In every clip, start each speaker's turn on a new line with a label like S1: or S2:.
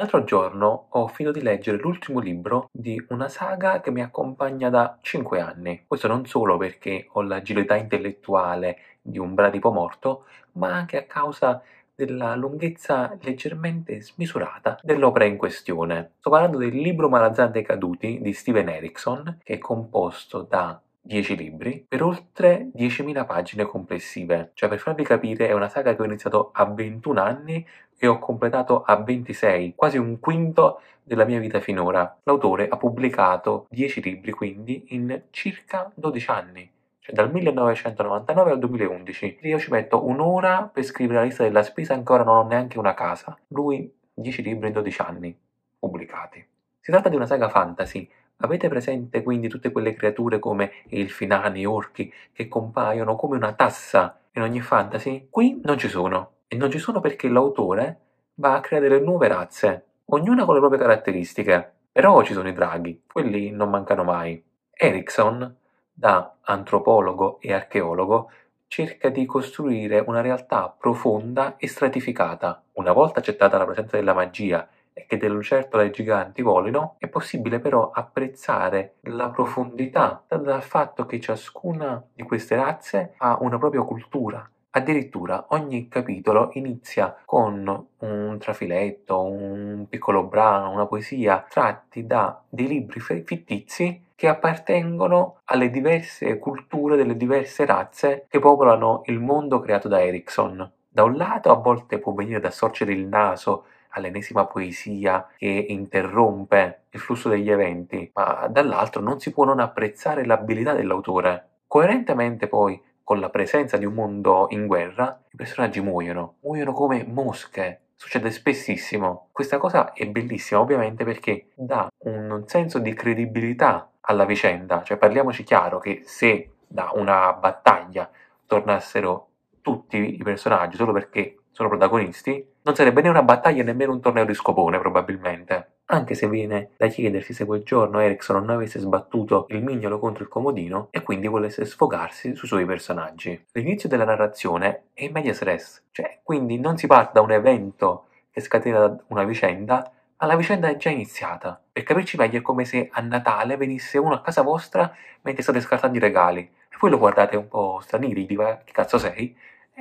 S1: L'altro giorno ho finito di leggere l'ultimo libro di una saga che mi accompagna da 5 anni. Questo non solo perché ho l'agilità intellettuale di un bradipo morto, ma anche a causa della lunghezza leggermente smisurata dell'opera in questione. Sto parlando del libro Malazzante caduti di Steven Erickson, che è composto da 10 libri per oltre 10.000 pagine complessive. Cioè, per farvi capire, è una saga che ho iniziato a 21 anni e ho completato a 26, quasi un quinto della mia vita finora. L'autore ha pubblicato 10 libri quindi in circa 12 anni. Cioè dal 1999 al 2011. Io ci metto un'ora per scrivere la lista della spesa, ancora non ho neanche una casa. Lui 10 libri in 12 anni pubblicati. Si tratta di una saga fantasy Avete presente quindi tutte quelle creature come il nani, orchi, che compaiono come una tassa in ogni fantasy? Qui non ci sono. E non ci sono perché l'autore va a creare delle nuove razze, ognuna con le proprie caratteristiche. Però ci sono i draghi, quelli non mancano mai. Erickson, da antropologo e archeologo, cerca di costruire una realtà profonda e stratificata. Una volta accettata la presenza della magia e che delle lucertole giganti volino, è possibile però apprezzare la profondità dal fatto che ciascuna di queste razze ha una propria cultura. Addirittura ogni capitolo inizia con un trafiletto, un piccolo brano, una poesia tratti da dei libri fittizi che appartengono alle diverse culture delle diverse razze che popolano il mondo creato da Erickson. Da un lato a volte può venire da sorgere il naso all'ennesima poesia che interrompe il flusso degli eventi, ma dall'altro non si può non apprezzare l'abilità dell'autore. Coerentemente poi con la presenza di un mondo in guerra, i personaggi muoiono, muoiono come mosche. Succede spessissimo. Questa cosa è bellissima ovviamente perché dà un senso di credibilità alla vicenda, cioè parliamoci chiaro che se da una battaglia tornassero tutti i personaggi solo perché sono protagonisti, non sarebbe né una battaglia nemmeno un torneo di scopone probabilmente. Anche se viene da chiedersi se quel giorno Erickson non avesse sbattuto il mignolo contro il comodino e quindi volesse sfogarsi sui suoi personaggi. L'inizio della narrazione è in medias res, cioè quindi non si parte da un evento che scatena una vicenda, ma la vicenda è già iniziata. Per capirci meglio è come se a Natale venisse uno a casa vostra mentre state scartando i regali e voi lo guardate un po' strani, diva che cazzo sei?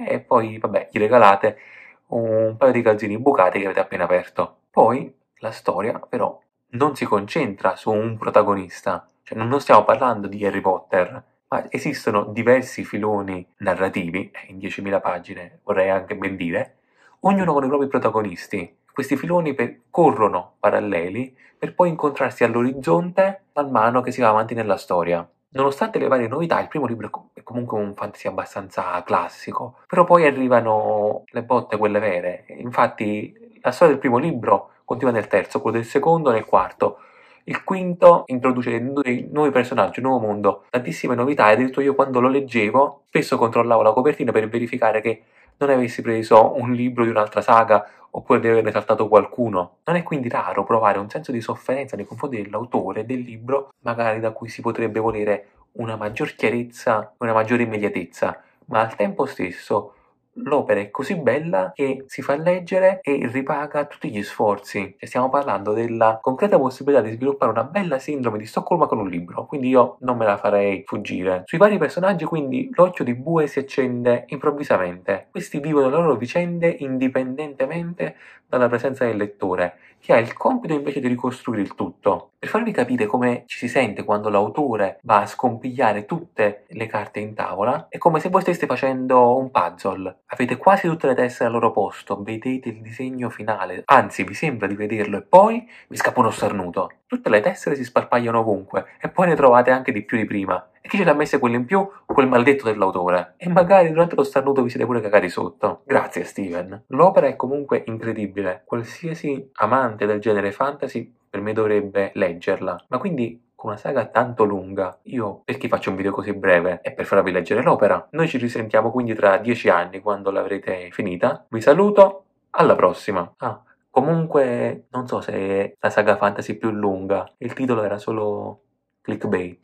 S1: e poi, vabbè, gli regalate un paio di calzini bucati che avete appena aperto. Poi la storia, però, non si concentra su un protagonista, cioè non stiamo parlando di Harry Potter, ma esistono diversi filoni narrativi, eh, in 10.000 pagine vorrei anche ben dire, ognuno con i propri protagonisti. Questi filoni per, corrono paralleli per poi incontrarsi all'orizzonte man mano che si va avanti nella storia. Nonostante le varie novità, il primo libro è comunque un fantasy abbastanza classico, però poi arrivano le botte, quelle vere. Infatti, la storia del primo libro continua nel terzo, quello del secondo nel quarto. Il quinto introduce dei nuovi personaggi, un nuovo mondo, tantissime novità e addirittura io quando lo leggevo spesso controllavo la copertina per verificare che non avessi preso un libro di un'altra saga oppure di averne saltato qualcuno. Non è quindi raro provare un senso di sofferenza nei confronti dell'autore del libro, magari da cui si potrebbe volere una maggior chiarezza, una maggiore immediatezza, ma al tempo stesso l'opera è così bella che si fa leggere e ripaga tutti gli sforzi. E stiamo parlando della concreta possibilità di sviluppare una bella sindrome di Stoccolma con un libro, quindi io non me la farei fuggire. Sui vari personaggi quindi l'occhio di bue si accende improvvisamente. Questi vivono le loro vicende indipendentemente dalla presenza del lettore, che ha il compito invece di ricostruire il tutto. Per farvi capire come ci si sente quando l'autore va a scompigliare tutte le carte in tavola, è come se voi steste facendo un puzzle. Avete quasi tutte le tessere al loro posto, vedete il disegno finale, anzi vi sembra di vederlo e poi vi scappa uno starnuto. Tutte le tessere si sparpagliano ovunque e poi ne trovate anche di più di prima. E chi ce l'ha messe quelle in più? Quel maledetto dell'autore. E magari durante lo starnuto vi siete pure cagati sotto. Grazie Steven. L'opera è comunque incredibile. Qualsiasi amante del genere fantasy per me dovrebbe leggerla. Ma quindi con una saga tanto lunga, io perché faccio un video così breve? È per farvi leggere l'opera. Noi ci risentiamo quindi tra dieci anni quando l'avrete finita. Vi saluto, alla prossima. Ah, comunque non so se è la saga fantasy più lunga, il titolo era solo clickbait.